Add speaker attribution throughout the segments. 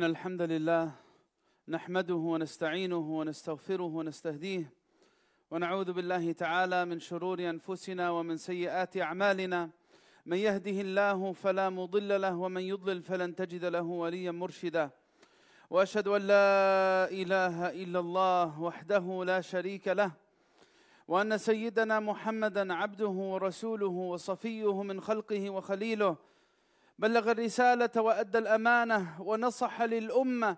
Speaker 1: إن الحمد لله نحمده ونستعينه ونستغفره ونستهديه ونعوذ بالله تعالى من شرور أنفسنا ومن سيئات أعمالنا. من يهده الله فلا مضل له ومن يضلل فلن تجد له وليا مرشدا. وأشهد أن لا إله إلا الله وحده لا شريك له. وأن سيدنا محمدا عبده ورسوله وصفيه من خلقه وخليله. بلغ الرسالة وأدى الأمانة ونصح للأمة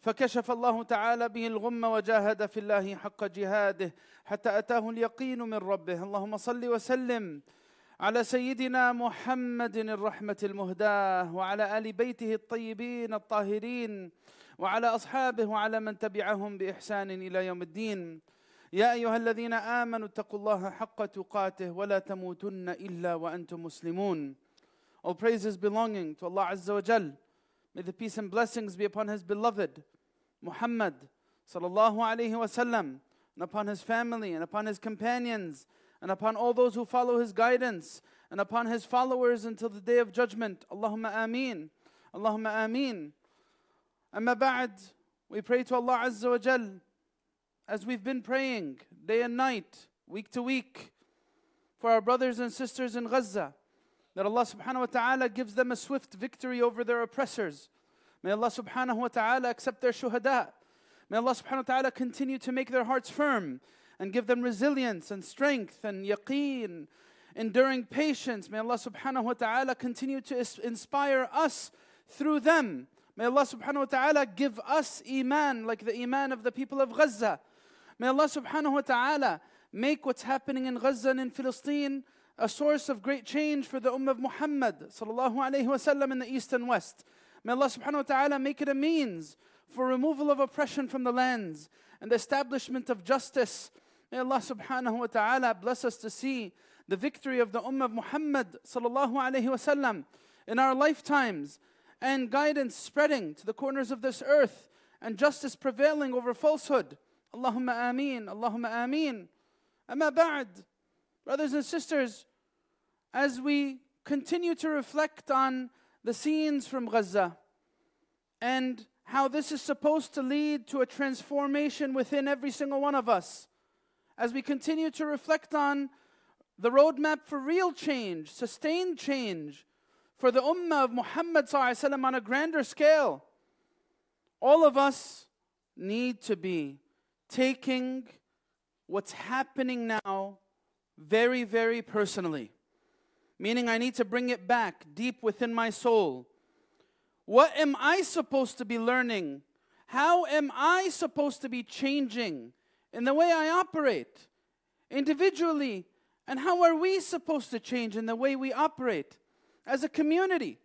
Speaker 1: فكشف الله تعالى به الغم وجاهد في الله حق جهاده حتى أتاه اليقين من ربه. اللهم صل وسلم على سيدنا محمد الرحمة المهداة وعلى آل بيته الطيبين الطاهرين وعلى أصحابه وعلى من تبعهم بإحسان إلى يوم الدين. يا أيها الذين آمنوا اتقوا الله حق تقاته ولا تموتن إلا وأنتم مسلمون. All praises belonging to Allah Azza wa Jal. May the peace and blessings be upon His beloved Muhammad sallallahu alayhi wasallam, and upon his family, and upon his companions, and upon all those who follow his guidance, and upon his followers until the day of judgment. Allahumma ameen. Allahumma ameen. Amma ba'd, we pray to Allah Azza wa Jal as we've been praying day and night, week to week, for our brothers and sisters in Gaza, that Allah subhanahu wa ta'ala gives them a swift victory over their oppressors. May Allah subhanahu wa ta'ala accept their shuhada. May Allah subhanahu wa ta'ala continue to make their hearts firm and give them resilience and strength and yaqeen, enduring patience. May Allah subhanahu wa ta'ala continue to inspire us through them. May Allah subhanahu wa ta'ala give us iman like the iman of the people of Gaza. May Allah subhanahu wa ta'ala make what's happening in Gaza and in Palestine a source of great change for the Ummah of Muhammad sallallahu alayhi wasallam in the east and west. May Allah subhanahu wa ta'ala make it a means for removal of oppression from the lands and the establishment of justice. May Allah subhanahu wa ta'ala bless us to see the victory of the Ummah of Muhammad sallallahu alayhi wasallam in our lifetimes and guidance spreading to the corners of this earth and justice prevailing over falsehood. Allahumma ameen, Allahumma ameen. Amma ba'd, brothers and sisters, as we continue to reflect on the scenes from Gaza and how this is supposed to lead to a transformation within every single one of us, as we continue to reflect on the roadmap for real change, sustained change for the Ummah of Muhammad on a grander scale, all of us need to be taking what's happening now very, very personally. Meaning, I need to bring it back deep within my soul. What am I supposed to be learning? How am I supposed to be changing in the way I operate individually? And how are we supposed to change in the way we operate as a community?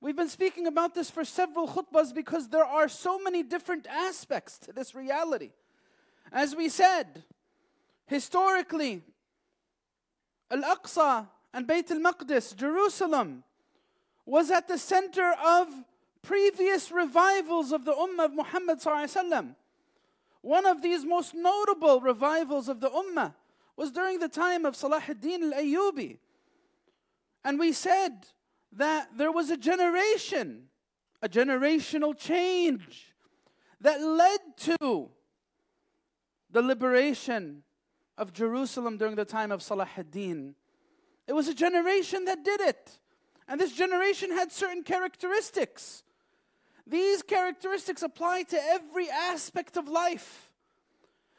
Speaker 1: We've been speaking about this for several khutbahs because there are so many different aspects to this reality. As we said, historically, Al Aqsa and Bayt al Maqdis, Jerusalem, was at the center of previous revivals of the Ummah of Muhammad. One of these most notable revivals of the Ummah was during the time of Salah ad-Din al-Ayyubi. And we said that there was a generation, a generational change that led to the liberation of Jerusalem during the time of Salah ad-Din. It was a generation that did it. And this generation had certain characteristics. These characteristics apply to every aspect of life.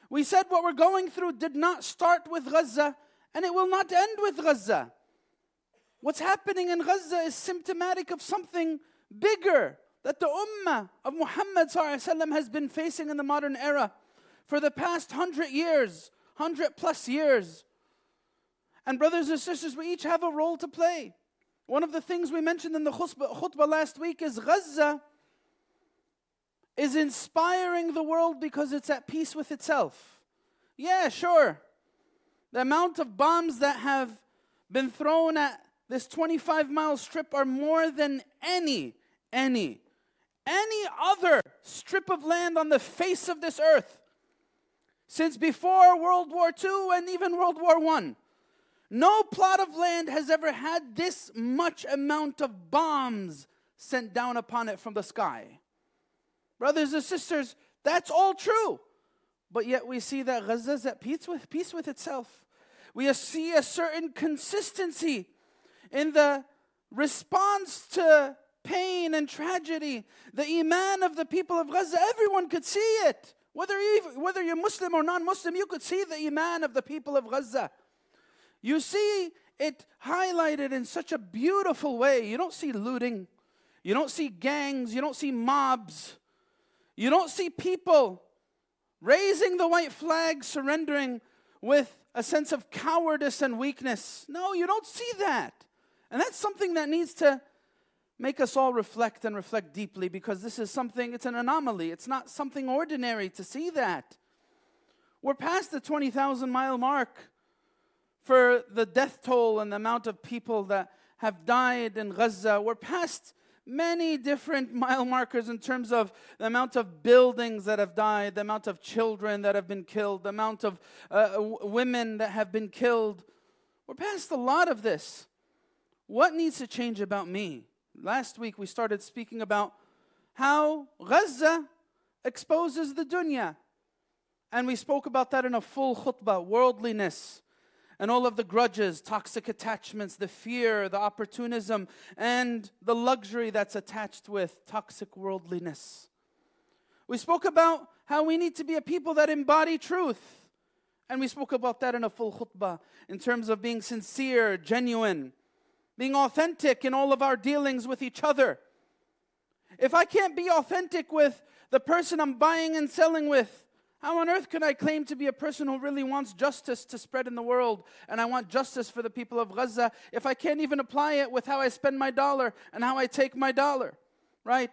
Speaker 1: We said what we're going through did not start with Gaza and it will not end with Gaza. What's happening in Gaza is symptomatic of something bigger that the Ummah of Muhammad has been facing in the modern era for the past hundred years, hundred plus years. And, brothers and sisters, we each have a role to play. One of the things we mentioned in the khutbah, khutbah last week is Gaza is inspiring the world because it's at peace with itself. Yeah, sure. The amount of bombs that have been thrown at this 25 mile strip are more than any, any, any other strip of land on the face of this earth since before World War II and even World War I. No plot of land has ever had this much amount of bombs sent down upon it from the sky. Brothers and sisters, that's all true. But yet we see that Gaza is at peace with, peace with itself. We see a certain consistency in the response to pain and tragedy. The iman of the people of Gaza, everyone could see it. Whether, you, whether you're Muslim or non Muslim, you could see the iman of the people of Gaza. You see it highlighted in such a beautiful way. You don't see looting, you don't see gangs, you don't see mobs, you don't see people raising the white flag, surrendering with a sense of cowardice and weakness. No, you don't see that. And that's something that needs to make us all reflect and reflect deeply because this is something, it's an anomaly. It's not something ordinary to see that. We're past the 20,000 mile mark for the death toll and the amount of people that have died in Gaza. We're past many different mile markers in terms of the amount of buildings that have died, the amount of children that have been killed, the amount of uh, women that have been killed. We're past a lot of this. What needs to change about me? Last week we started speaking about how Gaza exposes the dunya. And we spoke about that in a full khutbah worldliness, and all of the grudges, toxic attachments, the fear, the opportunism, and the luxury that's attached with toxic worldliness. We spoke about how we need to be a people that embody truth. And we spoke about that in a full khutbah in terms of being sincere, genuine, being authentic in all of our dealings with each other. If I can't be authentic with the person I'm buying and selling with, how on earth can I claim to be a person who really wants justice to spread in the world and I want justice for the people of Gaza if I can't even apply it with how I spend my dollar and how I take my dollar? Right?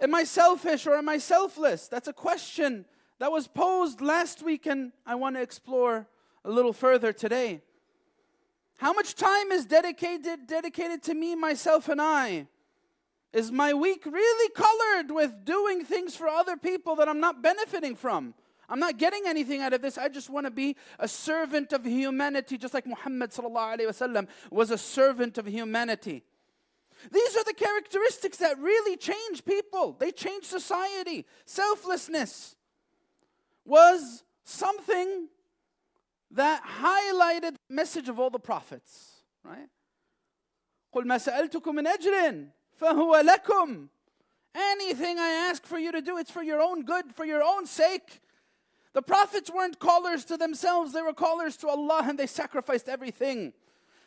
Speaker 1: Am I selfish or am I selfless? That's a question that was posed last week and I want to explore a little further today. How much time is dedicated dedicated to me, myself, and I? Is my week really colored with doing things for other people that I'm not benefiting from? I'm not getting anything out of this. I just want to be a servant of humanity, just like Muhammad was a servant of humanity. These are the characteristics that really change people. They change society. Selflessness was something that highlighted the message of all the prophets, right? قل ما سألتكم من أجر فهو لكم Anything I ask for you to do, it's for your own good, for your own sake. The prophets weren't callers to themselves, they were callers to Allah and they sacrificed everything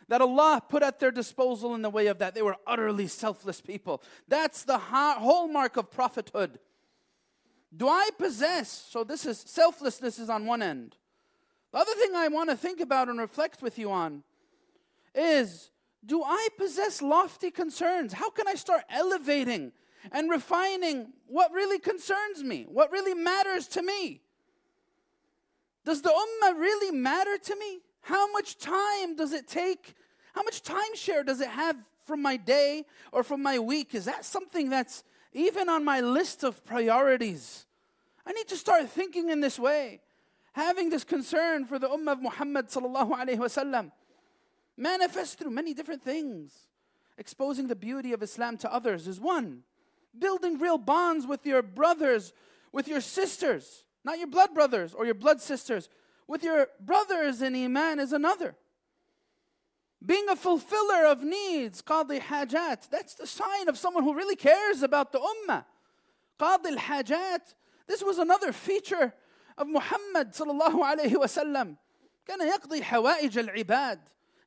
Speaker 1: that Allah put at their disposal in the way of that. They were utterly selfless people. That's the hallmark of prophethood. Do I possess, so this is selflessness is on one end. The other thing I want to think about and reflect with you on is do I possess lofty concerns? How can I start elevating and refining what really concerns me, what really matters to me? Does the ummah really matter to me? How much time does it take? How much time share does it have from my day or from my week? Is that something that's even on my list of priorities? I need to start thinking in this way having this concern for the Ummah of Muhammad sallallahu alaihi wasallam manifests through many different things. Exposing the beauty of Islam to others is one. Building real bonds with your brothers, with your sisters, not your blood brothers or your blood sisters, with your brothers in Iman is another. Being a fulfiller of needs, qadi hajat, that's the sign of someone who really cares about the ummah. Qadi hajat, this was another feature of Muhammad sallallahu alayhi wasallam. كان يقضي حوائج العباد.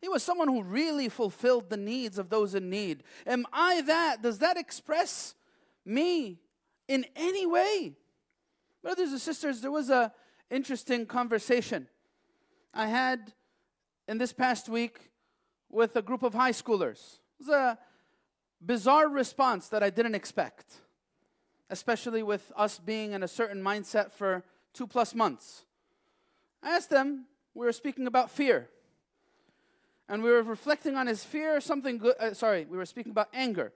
Speaker 1: He was someone who really fulfilled the needs of those in need. Am I that? Does that express me in any way? Brothers and sisters, there was a interesting conversation I had in this past week with a group of high schoolers. It was a bizarre response that I didn't expect, especially with us being in a certain mindset for two plus months. I asked them, we were speaking about fear. And we were reflecting on his fear, something good. Uh, sorry, we were speaking about anger.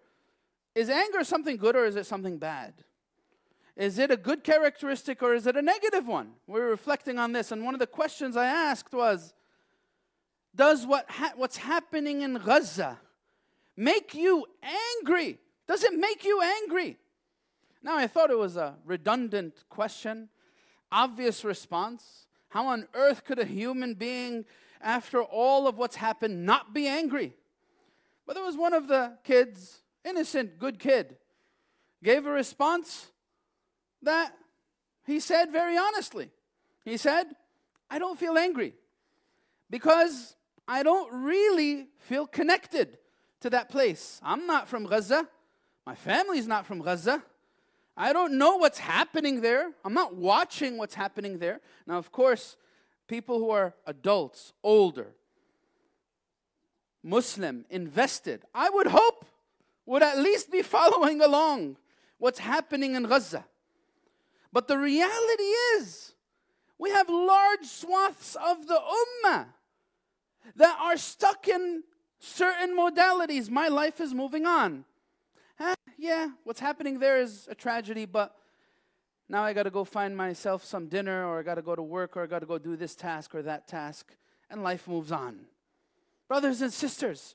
Speaker 1: Is anger something good or is it something bad? Is it a good characteristic or is it a negative one? We were reflecting on this, and one of the questions I asked was Does what ha- what's happening in Gaza make you angry? Does it make you angry? Now, I thought it was a redundant question, obvious response. How on earth could a human being, after all of what's happened, not be angry? But there was one of the kids, innocent, good kid, gave a response that he said very honestly. He said, I don't feel angry because I don't really feel connected to that place. I'm not from Gaza. My family's not from Gaza. I don't know what's happening there. I'm not watching what's happening there. Now, of course, people who are adults, older, Muslim, invested, I would hope would at least be following along what's happening in Gaza. But the reality is, we have large swaths of the ummah that are stuck in certain modalities. My life is moving on. Eh, yeah, what's happening there is a tragedy, but now I got to go find myself some dinner, or I got to go to work, or I got to go do this task or that task, and life moves on. Brothers and sisters,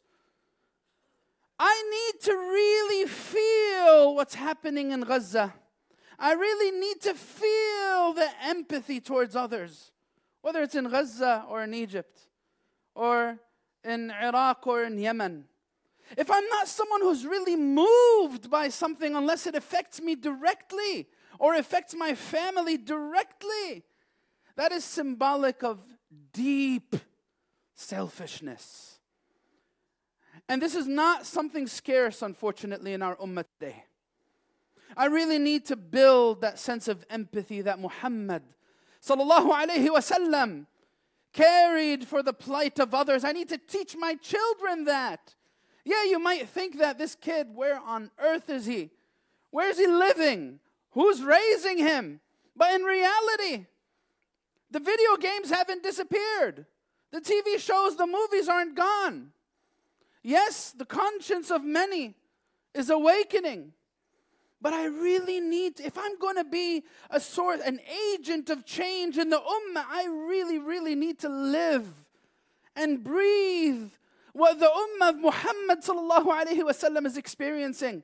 Speaker 1: I need to really feel what's happening in Gaza. I really need to feel the empathy towards others, whether it's in Gaza or in Egypt, or in Iraq or in Yemen. If I'm not someone who's really moved by something, unless it affects me directly or affects my family directly, that is symbolic of deep selfishness. And this is not something scarce, unfortunately, in our ummah today. I really need to build that sense of empathy that Muhammad sallallahu alaihi wasallam carried for the plight of others. I need to teach my children that. Yeah, you might think that this kid, where on earth is he? Where is he living? Who's raising him? But in reality, the video games haven't disappeared. The TV shows, the movies aren't gone. Yes, the conscience of many is awakening. But I really need, if I'm going to be a source, an agent of change in the ummah, I really, really need to live and breathe what the ummah of Muhammad sallallahu wasallam is experiencing.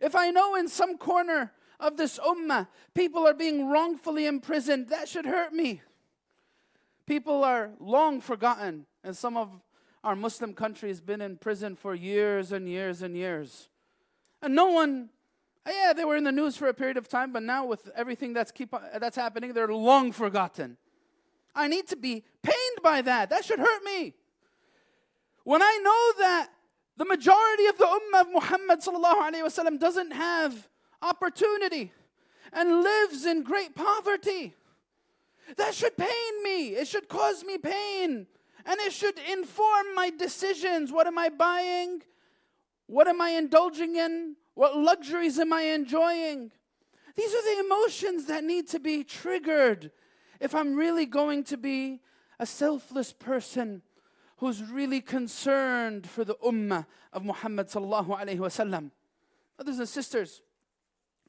Speaker 1: If I know in some corner of this ummah people are being wrongfully imprisoned, that should hurt me. People are long forgotten, and some of our Muslim countries been in prison for years and years and years. And no one, oh yeah, they were in the news for a period of time, but now with everything that's keep that's happening, they're long forgotten. I need to be pained by that. That should hurt me. When I know that the majority of the ummah of Muhammad sallallahu doesn't have opportunity and lives in great poverty, that should pain me. It should cause me pain. And it should inform my decisions. What am I buying? What am I indulging in? What luxuries am I enjoying? These are the emotions that need to be triggered if I'm really going to be a selfless person who's really concerned for the ummah of Muhammad sallallahu alaihi wasallam. Brothers and sisters,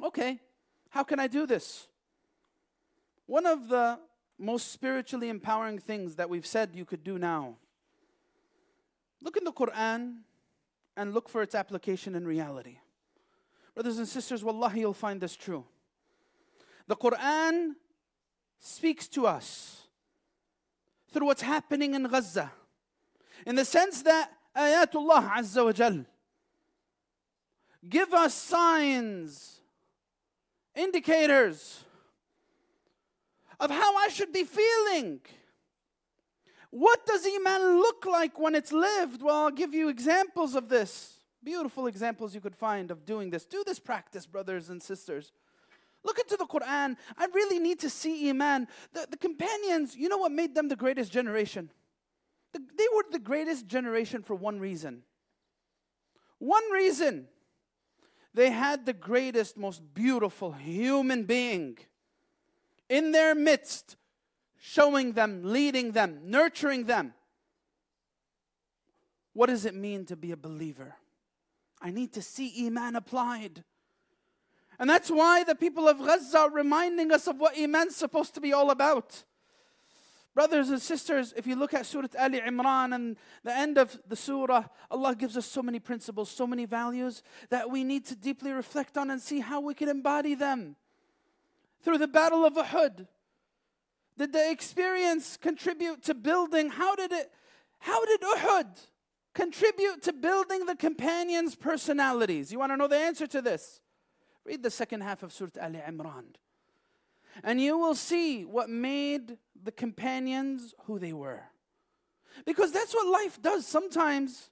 Speaker 1: okay, how can I do this? One of the most spiritually empowering things that we've said you could do now. Look in the Quran and look for its application in reality. Brothers and sisters, wallahi, you'll find this true. The Quran speaks to us through what's happening in Gaza. In the sense that ayatullah azza wa jal give us signs, indicators of how I should be feeling. What does Iman look like when it's lived? Well, I'll give you examples of this. Beautiful examples you could find of doing this. Do this practice, brothers and sisters. Look into the Quran. I really need to see Iman. The, the companions, you know what made them the greatest generation? The, they were the greatest generation for one reason. One reason. They had the greatest, most beautiful human being in their midst, showing them, leading them, nurturing them. What does it mean to be a believer? I need to see Iman applied. And that's why the people of Gaza are reminding us of what Iman's supposed to be all about. Brothers and sisters, if you look at Surah Ali Imran and the end of the surah, Allah gives us so many principles, so many values that we need to deeply reflect on and see how we can embody them. Through the Battle of Uhud, did the experience contribute to building? How did it, how did Uhud contribute to building the companions' personalities? You want to know the answer to this? Read the second half of Surah Ali Imran. And you will see what made the companions who they were. Because that's what life does. Sometimes,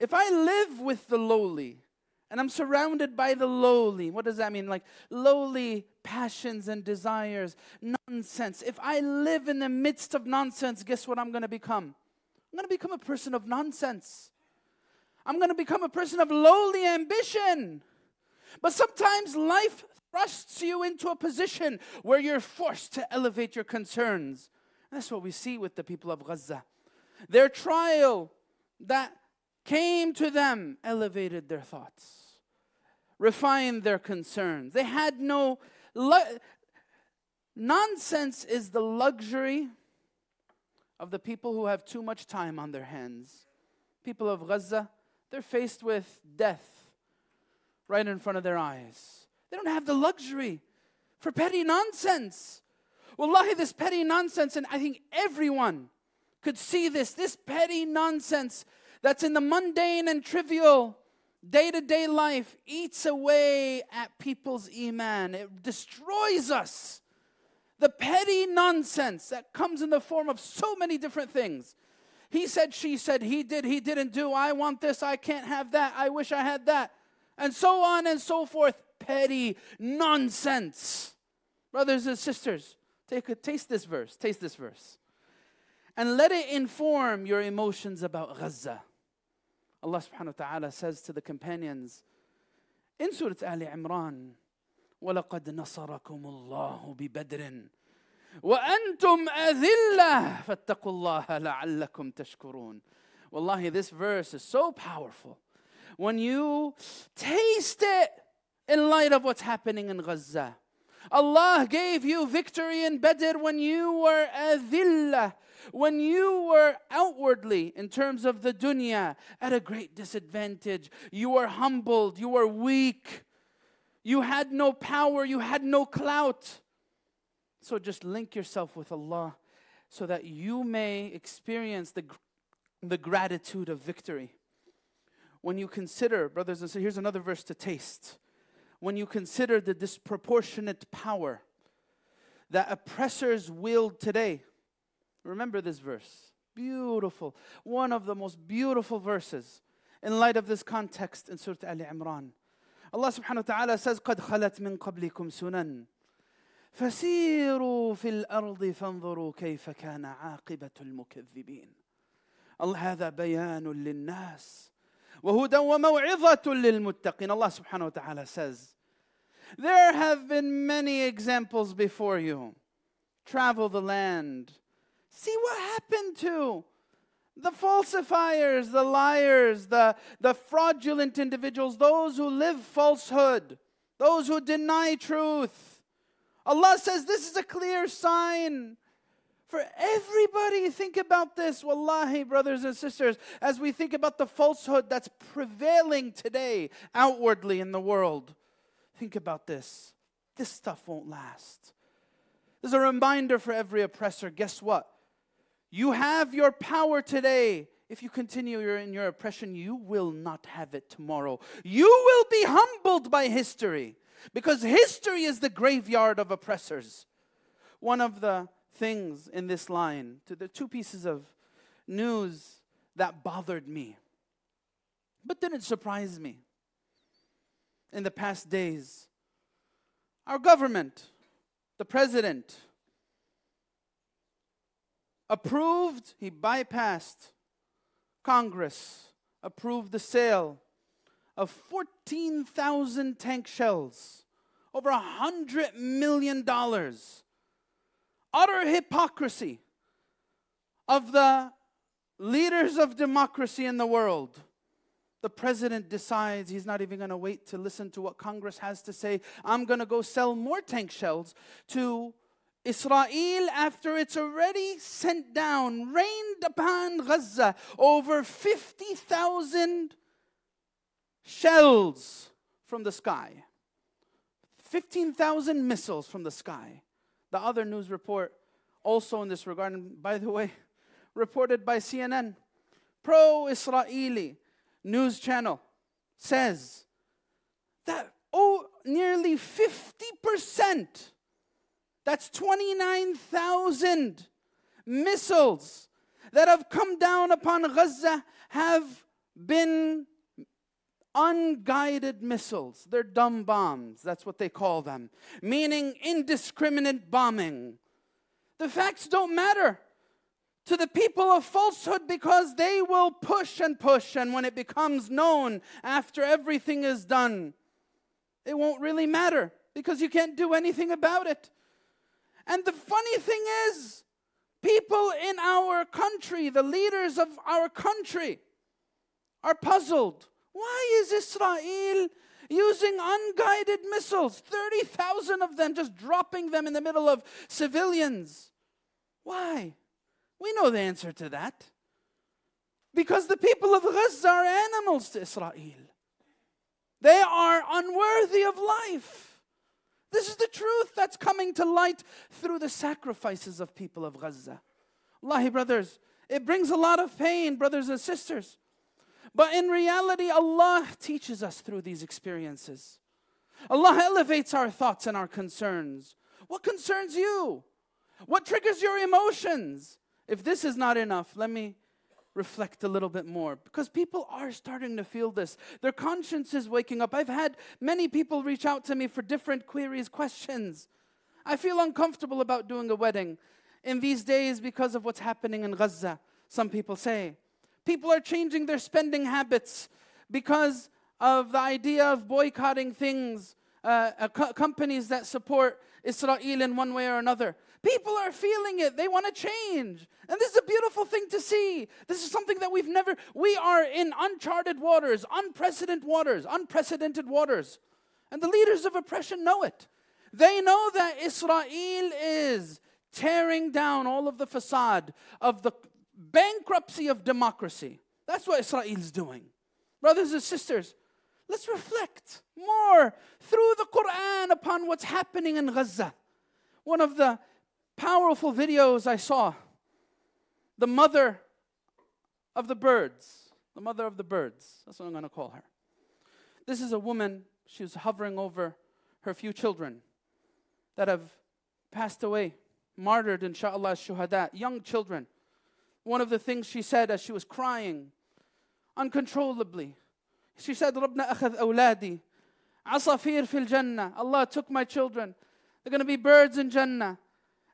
Speaker 1: if I live with the lowly and I'm surrounded by the lowly, what does that mean? Like lowly passions and desires, nonsense. If I live in the midst of nonsense, guess what I'm going to become? I'm going to become a person of nonsense. I'm going to become a person of lowly ambition. But sometimes life thrusts you into a position where you're forced to elevate your concerns. That's what we see with the people of Gaza. Their trial that came to them elevated their thoughts, refined their concerns. They had no. Lu- Nonsense is the luxury of the people who have too much time on their hands. People of Gaza, they're faced with death right in front of their eyys. They don't have the luxury for petty nonsense. Wallahi, this petty nonsense, and I think everyone could see this, this petty nonsense that's in the mundane and trivial day to day life eats away at people's iman. It destroys us. The petty nonsense that comes in the form of so many different things. He said, she said, he did, he didn't do, I want this, I can't have that, I wish I had that, and so on and so forth petty nonsense. Brothers and sisters, take a taste this verse, taste this verse. And let it inform your emotions about Gaza. Allah subhanahu wa ta'ala says to the companions in Surah Ali Imran, وَلَقَدْ نَصَرَكُمُ اللَّهُ بِبَدْرٍ وأنتم أذلة فاتقوا الله لعلكم تشكرون Wallahi, this verse is so powerful. When you taste it, in light of what's happening in Gaza. Allah gave you victory in Badr when you were adillah, when you were outwardly, in terms of the dunya, at a great disadvantage. You were humbled, you were weak, you had no power, you had no clout. So just link yourself with Allah so that you may experience the, the gratitude of victory. When you consider, brothers and sisters, here's another verse to taste when you consider the disproportionate power that oppressors wield today. Remember this verse. Beautiful. One of the most beautiful verses in light of this context in Surah Al Imran. Allah subhanahu wa ta'ala says, قَدْ خَلَتْ مِن قَبْلِكُمْ سُنَنْ فَسِيرُوا فِي الْأَرْضِ فَانْظُرُوا كَيْفَ كَانَ عَاقِبَةُ الْمُكَذِّبِينَ هذا بيان للناس وهدى وموعظة للمتقين Allah subhanahu wa ta'ala says there have been many examples before you travel the land see what happened to the falsifiers the liars the, the fraudulent individuals those who live falsehood those who deny truth Allah says this is a clear sign for everybody. Think about this, wallahi, brothers and sisters, as we think about the falsehood that's prevailing today outwardly in the world. Think about this. This stuff won't last. There's a reminder for every oppressor. Guess what? You have your power today. If you continue in your oppression, you will not have it tomorrow. You will be humbled by history because history is the graveyard of oppressors. One of the things in this line, to the two pieces of news that bothered me, but didn't surprise me. In the past days, our government, the president, approved, he bypassed Congress, approved the sale of 14,000 tank shells, over a $100 million utter hypocrisy of the leaders of democracy in the world. The president decides he's not even going to wait to listen to what Congress has to say. I'm going to go sell more tank shells to Israel, after it's already sent down, rained upon Gaza over 50,000 shells from the sky. 15,000 missiles from the sky. The other news report, also in this regard, and by the way, reported by CNN, pro Israeli news channel, says that oh, nearly 50%, that's 29,000 missiles that have come down upon Gaza have been unguided missiles. They're dumb bombs, that's what they call them, meaning indiscriminate bombing. The facts don't matter to the people of falsehood because they will push and push, and when it becomes known after everything is done, it won't really matter because you can't do anything about it. And the funny thing is, people in our country, the leaders of our country, are puzzled. Why is Israel using unguided missiles? 30,000 of them, just dropping them in the middle of civilians. Why? We know the answer to that. Because the people of Gaza are animals to Israel. They are unworthy of life. This is the truth that's coming to light through the sacrifices of people of Gaza. Wallahi, brothers, it brings a lot of pain, brothers and sisters. But in reality, Allah teaches us through these experiences. Allah elevates our thoughts and our concerns. What concerns you? What triggers your emotions? If this is not enough, let me reflect a little bit more because people are starting to feel this. Their conscience is waking up. I've had many people reach out to me for different queries, questions. I feel uncomfortable about doing a wedding in these days because of what's happening in Gaza, some people say. People are changing their spending habits because of the idea of boycotting things, uh, uh, co- companies that support Israel in one way or another. People are feeling it. They want to change. And this is a beautiful thing to see. This is something that we've never, we are in uncharted waters, unprecedented waters, unprecedented waters. And the leaders of oppression know it. They know that Israel is tearing down all of the facade of the bankruptcy of democracy. That's what Israel is doing. Brothers and sisters, let's reflect more through the Quran upon what's happening in Gaza. One of the powerful videos I saw. The mother of the birds. The mother of the birds. That's what I'm going to call her. This is a woman, she's hovering over her few children that have passed away, martyred, inshallah, shuhada, young children One of the things she said as she was crying uncontrollably, she said, ربنا أخذ أولادي عصافير في الجنة. Allah took my children. They're going to be birds in Jannah.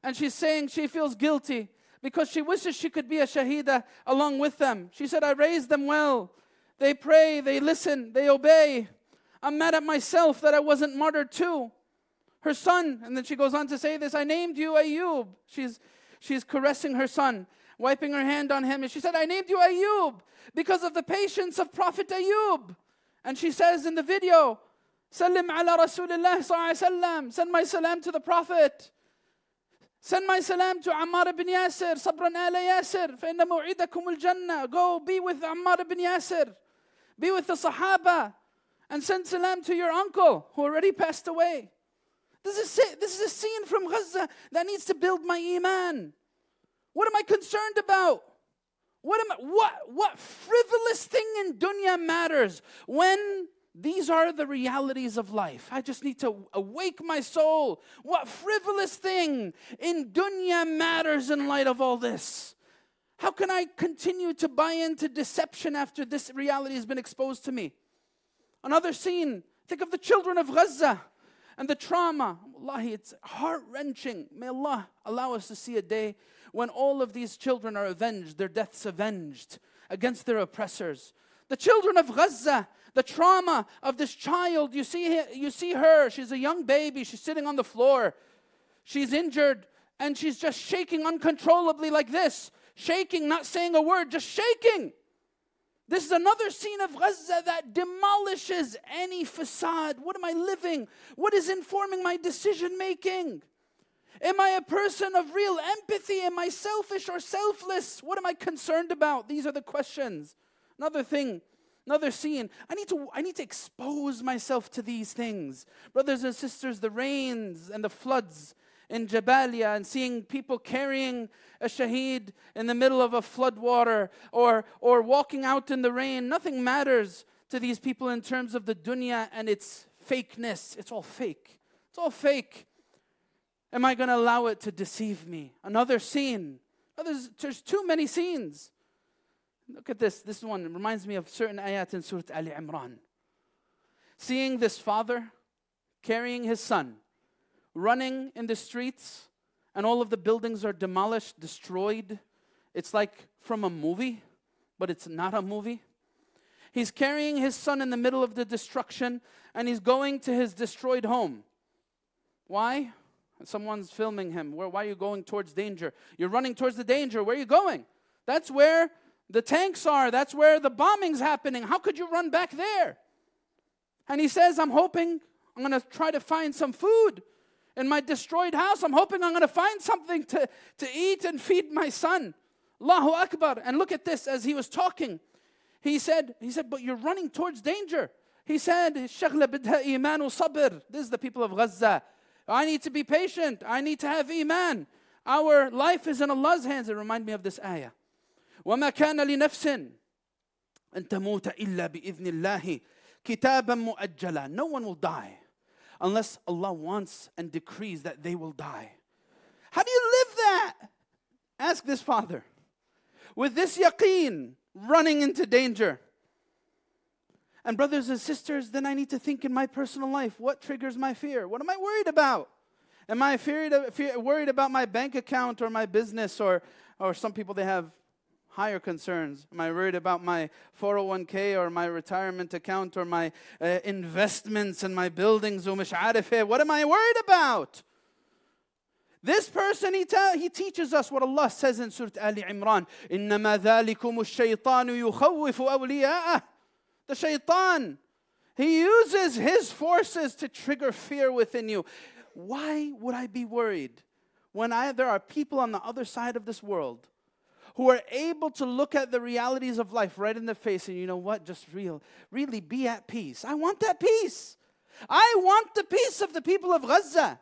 Speaker 1: And she's saying she feels guilty because she wishes she could be a shahida along with them. She said, I raised them well. They pray, they listen, they obey. I'm mad at myself that I wasn't martyred too. Her son, and then she goes on to say this I named you Ayub. She's, she's caressing her son, wiping her hand on him. And she said, I named you Ayub because of the patience of Prophet Ayub. And she says in the video, Salim ala Rasulullah, send my salam to the Prophet. Send my salam to Ammar ibn Yasir, Sabran ala Yasir, فإن موعدكم الجنة. Go be with Ammar ibn Yasir. Be with the Sahaba. And send salam to your uncle who already passed away. This is, this is a scene from Gaza that needs to build my iman. What am I concerned about? What am I, what, what frivolous thing in dunya matters when these are the realities of life. I just need to awake my soul. What frivolous thing in dunya matters in light of all this? How can I continue to buy into deception after this reality has been exposed to me? Another scene, think of the children of Gaza and the trauma. Wallahi, it's heart wrenching. May Allah allow us to see a day when all of these children are avenged, their deaths avenged against their oppressors. The children of Gaza, the trauma of this child, you see, you see her, she's a young baby, she's sitting on the floor, she's injured, and she's just shaking uncontrollably like this. Shaking, not saying a word, just shaking. This is another scene of Gaza that demolishes any facade. What am I living? What is informing my decision making? Am I a person of real empathy? Am I selfish or selfless? What am I concerned about? These are the questions. Another thing, another scene. I need to I need to expose myself to these things. Brothers and sisters, the rains and the floods in Jabalia and seeing people carrying a shaheed in the middle of a flood water or, or walking out in the rain. Nothing matters to these people in terms of the dunya and its fakeness. It's all fake. It's all fake. Am I going to allow it to deceive me? Another scene. Oh, there's, there's too many scenes. Look at this. This one reminds me of certain ayat in Surah Ali Imran. Seeing this father carrying his son running in the streets, and all of the buildings are demolished, destroyed. It's like from a movie, but it's not a movie. He's carrying his son in the middle of the destruction, and he's going to his destroyed home. Why? Someone's filming him. Where, why are you going towards danger? You're running towards the danger. Where are you going? That's where the tanks are. That's where the bombing's happening. How could you run back there? And he says, I'm hoping I'm going to try to find some food in my destroyed house. I'm hoping I'm going to find something to, to eat and feed my son. Allahu Akbar. And look at this as he was talking. He said, he said, but you're running towards danger. He said, This is the people of Gaza. I need to be patient. I need to have iman. Our life is in Allah's hands. It reminds me of this ayah. وما كان لنفس أن تموت إلا بإذن الله كتابا مؤجلا. No one will die unless Allah wants and decrees that they will die. How do you live that? Ask this father. With this yaqeen, running into danger. And, brothers and sisters, then I need to think in my personal life what triggers my fear? What am I worried about? Am I feared, worried about my bank account or my business? Or, or some people, they have higher concerns? Am I worried about my 401k or my retirement account or my uh, investments and my buildings? What am I worried about? This person, he, ta- he teaches us what Allah says in Surah Ali Imran. إِنَّمَا ذَلِكُمُ الشَّيْطَانُ يُخَوِّفُ أَوْلِيَاءَهُ the shaitan, he uses his forces to trigger fear within you. Why would I be worried when I, there are people on the other side of this world who are able to look at the realities of life right in the face and you know what? Just real, really be at peace. I want that peace. I want the peace of the people of Gaza.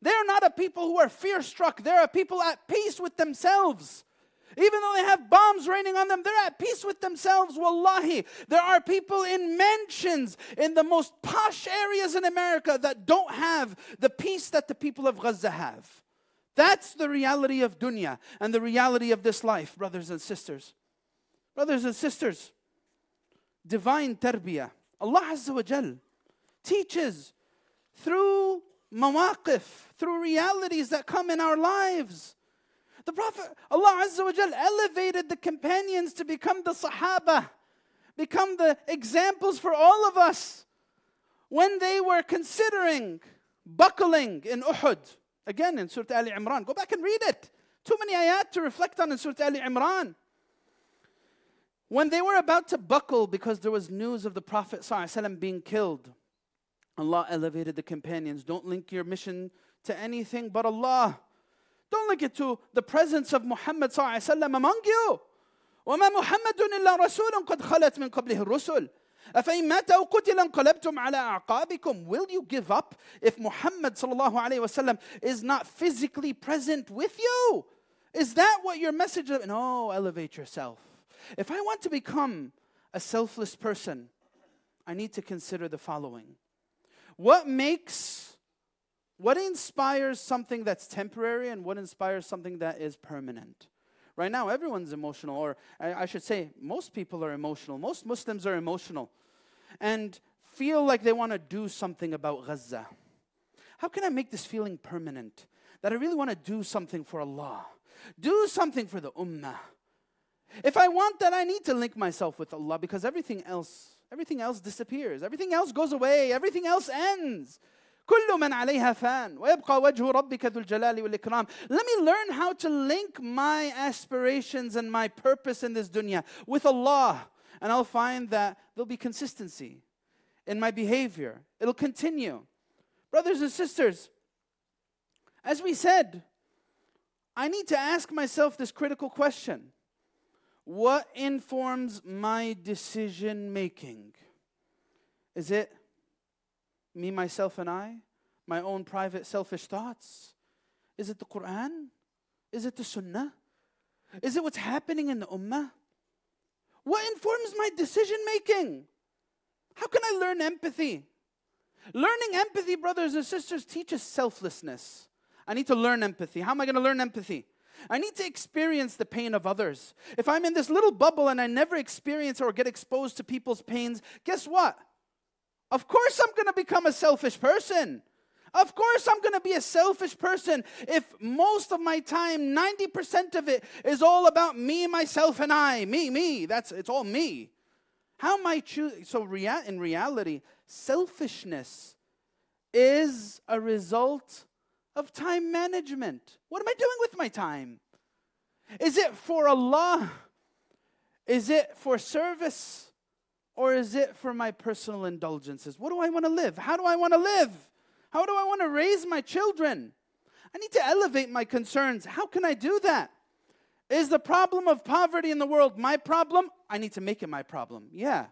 Speaker 1: They're not a people who are fear struck, they're a people at peace with themselves. Even though they have bombs raining on them, they're at peace with themselves. Wallahi. There are people in mansions in the most posh areas in America that don't have the peace that the people of Gaza have. That's the reality of dunya and the reality of this life, brothers and sisters. Brothers and sisters, divine tarbiyah, Allah Azza wa Jal teaches through mawaqif, through realities that come in our lives. The Prophet, Allah Azza wa Jal, elevated the companions to become the Sahaba, become the examples for all of us when they were considering buckling in Uhud. Again in Surah Ali Imran. Go back and read it. Too many ayat to reflect on in Surah Ali Imran. When they were about to buckle because there was news of the Prophet ﷺ being killed, Allah elevated the companions. Don't link your mission to anything but Allah. Don't link it to the presence of Muhammad ﷺ among you. وما محمد إلا رسول قد خلت من قبله الرسل أفإن مات أو قتل انقلبتم على أعقابكم Will you give up if Muhammad sallallahu alayhi wasallam is not physically present with you? Is that what your message is? No, elevate yourself. If I want to become a selfless person, I need to consider the following. What makes, what inspires something that's temporary and what inspires something that is permanent? Right now, everyone's emotional, or I should say, most people are emotional. Most Muslims are emotional and feel like they want to do something about Gaza. How can I make this feeling permanent? That I really want to do something for Allah, do something for the Ummah. If I want that, I need to link myself with Allah because everything else, everything else disappears. Everything else goes away. Everything else ends. كل من عليها فان ويبقى وجه ربك ذو الجلال والإكرام Let me learn how to link my aspirations and my purpose in this dunya with Allah and I'll find that there'll be consistency in my behavior. It'll continue. Brothers and sisters, As we said, I need to ask myself this critical question What informs my decision making? Is it me, myself, and I? My own private selfish thoughts? Is it the Quran? Is it the Sunnah? Is it what's happening in the Ummah? What informs my decision making? How can I learn empathy? Learning empathy, brothers and sisters, teaches selflessness. I need to learn empathy. How am I going to learn empathy? I need to experience the pain of others. If I'm in this little bubble and I never experience or get exposed to people's pains, guess what? Of course, I'm going to become a selfish person. Of course, I'm going to be a selfish person if most of my time, 90% of it, is all about me, myself, and I. Me, me. That's it's all me. How am I choosing? So, rea- in reality, selfishness is a result of time management. What am I doing with my time? Is it for Allah? Is it for service? Or is it for my personal indulgences? What do I want to live? How do I want to live? How do I want to raise my children? I need to elevate my concerns. How can I do that? Is the problem of poverty in the world my problem? I need to make it my problem. Yeah.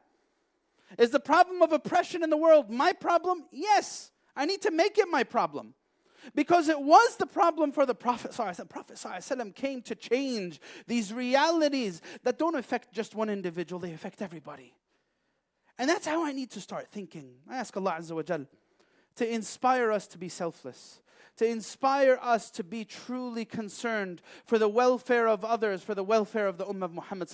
Speaker 1: Is the problem of oppression in the world my problem? Yes. I need to make it my problem. Because it was the problem for the Prophet. The Prophet came to change these realities that don't affect just one individual, they affect everybody. And that's how I need to start thinking. I ask Allah Azza wa Jal to inspire us to be selfless, to inspire us to be truly concerned for the welfare of others, for the welfare of the Ummah of Muhammad.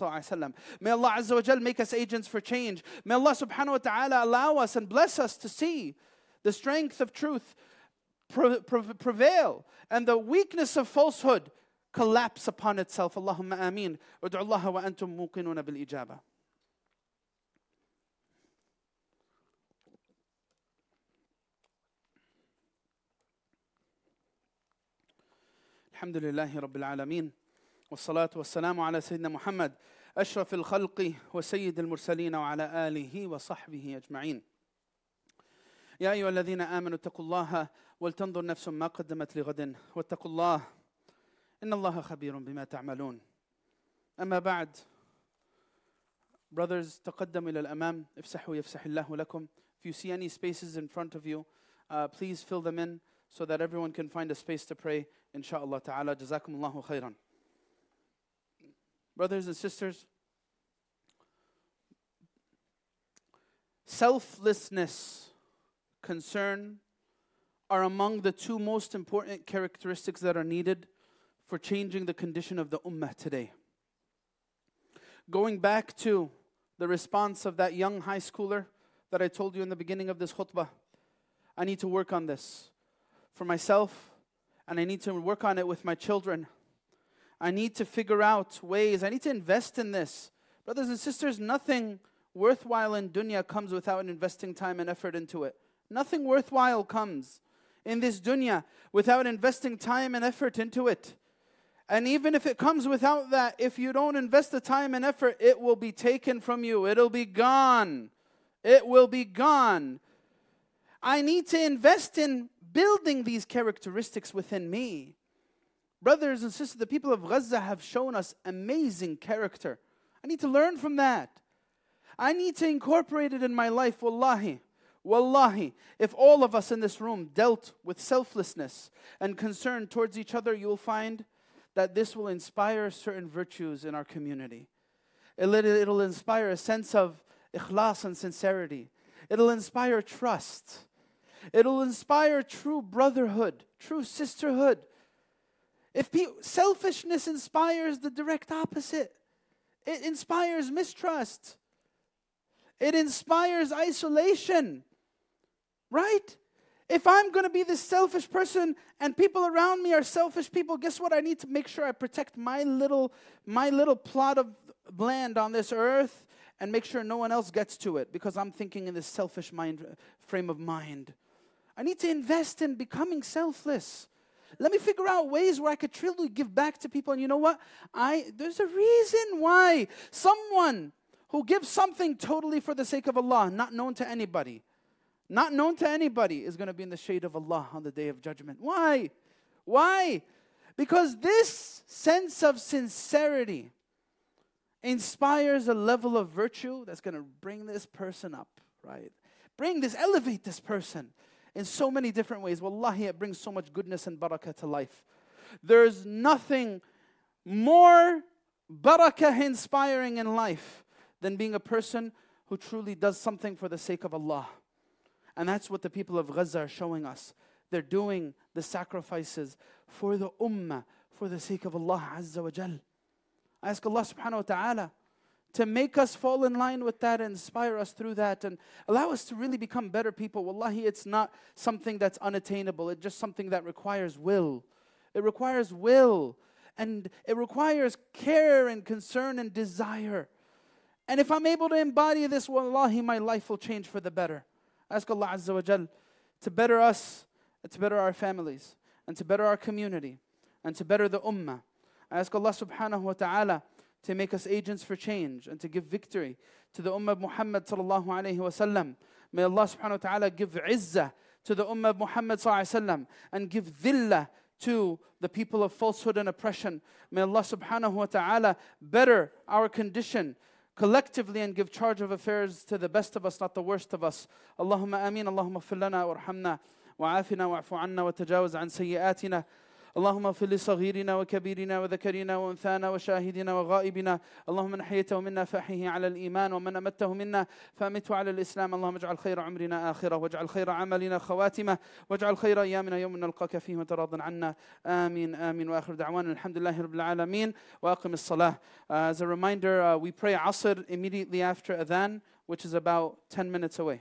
Speaker 1: May Allah Azza wa Jal make us agents for change. May Allah subhanahu wa ta'ala allow us and bless us to see the strength of truth prevail and the weakness of falsehood collapse upon itself. Allahumma ameen. Wa antum muqinuna bil. الحمد لله رب العالمين والصلاة والسلام على سيدنا محمد أشرف الخلق وسيد المرسلين وعلى آله وصحبه أجمعين. يا أيها الذين آمنوا اتقوا الله ولتنظر نفس ما قدمت لغد واتقوا الله إن الله خبير بما تعملون. أما بعد Brothers تقدموا إلى الأمام افسحوا يفسح الله لكم. If you see any spaces in front of you uh, please fill them in. So that everyone can find a space to pray inshaAllah ta'ala. Jazakum Allahu khairan. Brothers and sisters selflessness concern are among the two most important characteristics that are needed for changing the condition of the ummah today. Going back to the response of that young high schooler that I told you in the beginning of this khutbah, I need to work on this for myself and I need to work on it with my children. I need to figure out ways, I need to invest in this. Brothers and sisters, nothing worthwhile in dunya comes without investing time and effort into it. Nothing worthwhile comes in this dunya without investing time and effort into it. And even if it comes without that, if you don't invest the time and effort, it will be taken from you. It'll be gone. It will be gone. I need to invest in building these characteristics within me. Brothers and sisters, the people of Gaza have shown us amazing character. I need to learn from that. I need to incorporate it in my life, wallahi. Wallahi, if all of us in this room dealt with selflessness and concern towards each other, you will find that this will inspire certain virtues in our community. It'll, it'll inspire a sense of ikhlas and sincerity. It'll inspire trust. It'll inspire true brotherhood, true sisterhood. If selfishness inspires the direct opposite, it inspires mistrust. It inspires isolation. Right? If I'm going to be this selfish person and people around me are selfish people, guess what? I need to make sure I protect my little my little plot of land on this earth and make sure no one else gets to it because I'm thinking in this selfish mind frame of mind. I need to invest in becoming selfless. Let me figure out ways where I could truly give back to people. And you know what? I there's a reason why someone who gives something totally for the sake of Allah, not known to anybody, not known to anybody, is going to be in the shade of Allah on the day of judgment. Why? Why? Because this sense of sincerity inspires a level of virtue that's going to bring this person up, right? Bring this, elevate this person in so many different ways. Wallahi, it brings so much goodness and barakah to life. There's nothing more barakah inspiring in life than being a person who truly does something for the sake of Allah. And that's what the people of Gaza are showing us. They're doing the sacrifices for the ummah, for the sake of Allah Azza wa Jal. I ask Allah subhanahu wa ta'ala to make us fall in line with that and inspire us through that and allow us to really become better people. Wallahi, it's not something that's unattainable, it's just something that requires will. It requires will and it requires care and concern and desire. And if I'm able to embody this, wallahi, my life will change for the better. I ask Allah Azza wa Jal to better us, to better our families, and to better our community, and to better the ummah. I ask Allah subhanahu wa ta'ala to make us agents for change and to give victory to the Ummah of Muhammad sallallahu alayhi wasallam. May Allah subhanahu wa ta'ala give izzah to the Ummah of Muhammad sallallahu alayhi wasallam and give dhillah to the people of falsehood and oppression. May Allah subhanahu wa ta'ala better our condition collectively and give charge of affairs to the best of us, not the worst of us. Allahumma ameen, Allahumma fillana warhamna. وعافنا واعف عنا وتجاوز عن سيئاتنا اللهم اغفر لصغيرنا وكبيرنا وذكرنا وأنثانا وشاهدنا وغائبنا. اللهم من احييته منا فأحيه على الإيمان ومن أمته منا فأمته على الإسلام. اللهم اجعل خير عمرنا آخرة واجعل خير عملنا خواتمة واجعل خير أيامنا يوم نلقاك فيه وتراض عنا. آمين آمين. وآخر دعوانا الحمد لله رب العالمين. وأقم الصلاة. Uh, as a reminder uh, we pray asr immediately after adhan which is about 10 minutes away.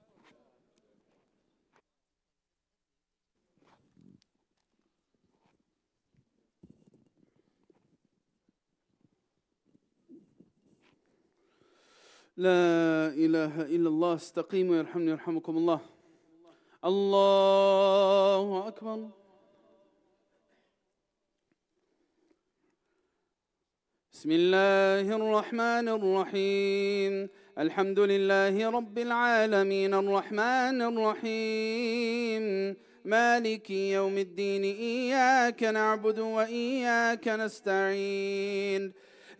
Speaker 1: لا إله إلا الله استقيموا يرحمني يرحمكم الله. الله أكبر. بسم الله الرحمن الرحيم. الحمد لله رب العالمين الرحمن الرحيم. مالك يوم الدين إياك نعبد وإياك نستعين.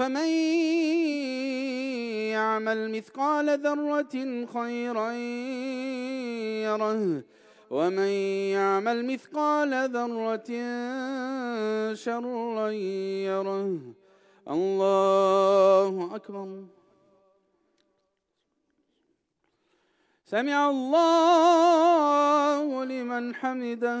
Speaker 1: فمن يعمل مثقال ذرة خيرا يره ومن يعمل مثقال ذرة شرا يره. الله أكبر. سمع الله لمن حمده.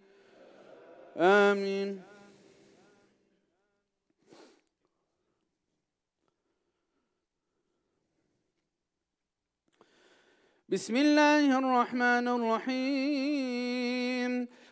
Speaker 1: آمين. بسم الله الرحمن الرحيم.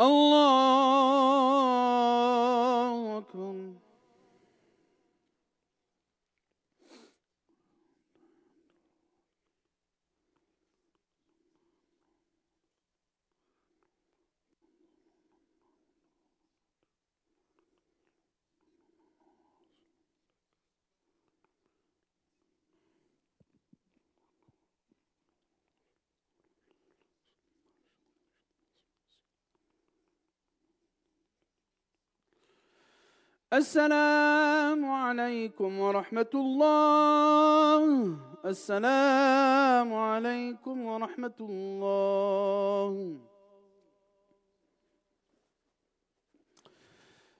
Speaker 1: الله أكبر. السلام عليكم ورحمة الله. السلام عليكم ورحمة الله.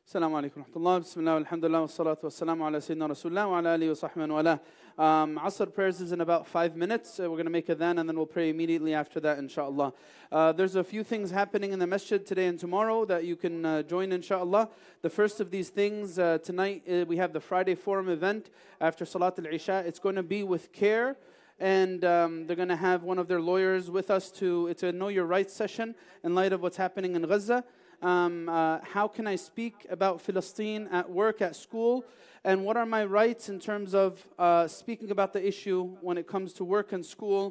Speaker 1: السلام عليكم ورحمة الله. بسم الله والحمد لله والصلاة والسلام على سيدنا رسول الله وعلى آله وصحبه والاه. Um, Asr prayers is in about five minutes. Uh, we're going to make a then and then we'll pray immediately after that, inshallah. Uh, there's a few things happening in the masjid today and tomorrow that you can uh, join, inshallah. The first of these things, uh, tonight uh, we have the Friday Forum event after Salat al Isha. It's going to be with CAIR and um, they're going to have one of their lawyers with us to it's a know your rights session in light of what's happening in gaza um, uh, how can i speak about philistine at work at school? And what are my rights in terms of uh, speaking about the issue when it comes to work and school